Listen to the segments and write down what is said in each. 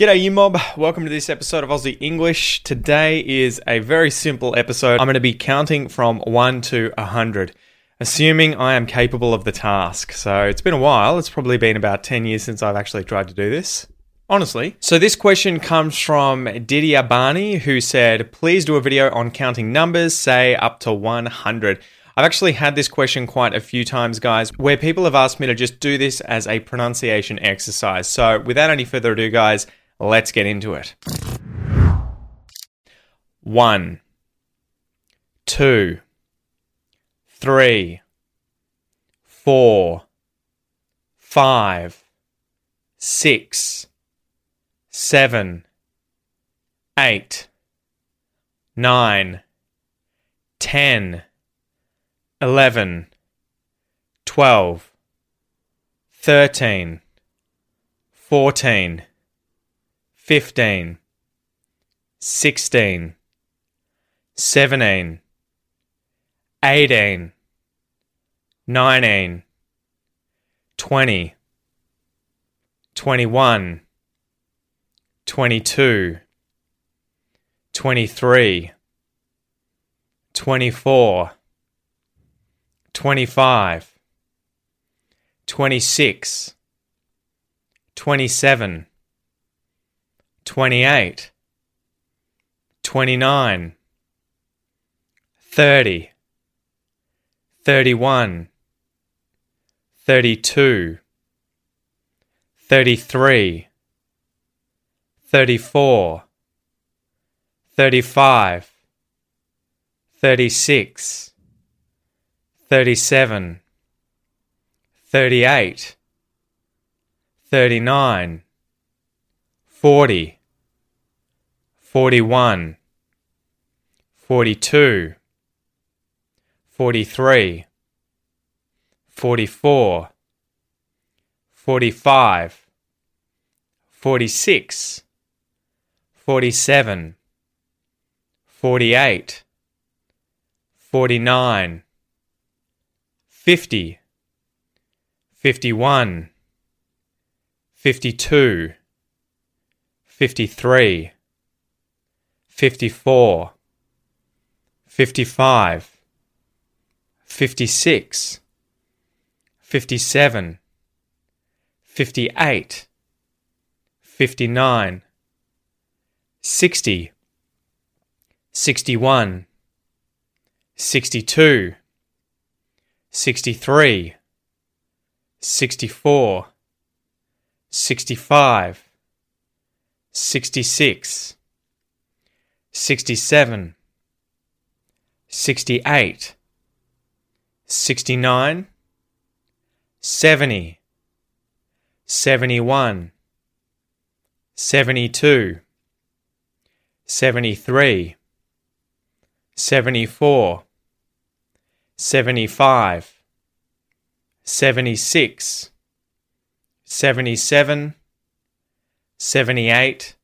G'day, you mob. Welcome to this episode of Aussie English. Today is a very simple episode. I'm going to be counting from 1 to 100, assuming I am capable of the task. So it's been a while. It's probably been about 10 years since I've actually tried to do this. Honestly. So this question comes from Didier Barney, who said, please do a video on counting numbers, say up to 100. I've actually had this question quite a few times, guys, where people have asked me to just do this as a pronunciation exercise. So without any further ado, guys, Let's get into it. One, two, three, four, five, six, seven, eight, nine, ten, eleven, twelve, thirteen, fourteen. 15, 16, 17, 18, 19, 20, 21, 22, 23, 24, 25, 26, 27, 28, 29, 30, 31, 32, 33, 34, 35, 36, 37, 38, 39, 40, 41, 42, 43, 44, 45, 46, 47, 48, 49, 50, 51, 52, 53, 54, 55, 56, 57, 58, 59, 60, 61, 62, 63, 64, 65, 66, 67, 68, 69, 70, 71, 72, 73, 74, 75, 76, 77, 78,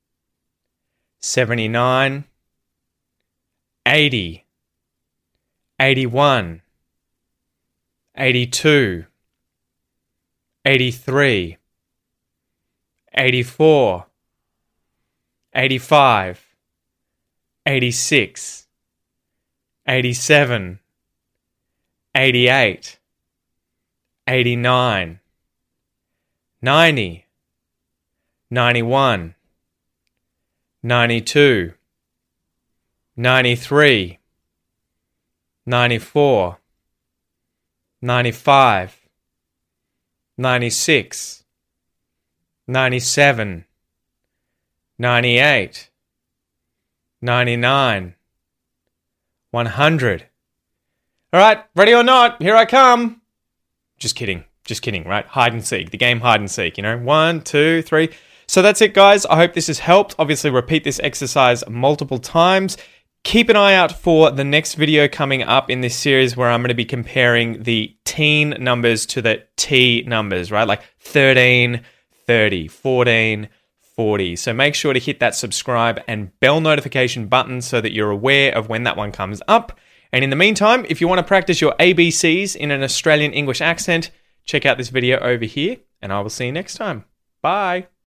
79, 80, 81, 82, 83, 84, 85, 86, 87, 88, 89, 90, 91, 92, 93, 94, 95, 96, 97, 98, 99, 100. All right, ready or not, here I come. Just kidding, just kidding, right? Hide and seek, the game hide and seek, you know? One, two, three. So that's it, guys. I hope this has helped. Obviously, repeat this exercise multiple times. Keep an eye out for the next video coming up in this series where I'm going to be comparing the teen numbers to the T numbers, right? Like 13, 30, 14, 40. So make sure to hit that subscribe and bell notification button so that you're aware of when that one comes up. And in the meantime, if you want to practice your ABCs in an Australian English accent, check out this video over here, and I will see you next time. Bye.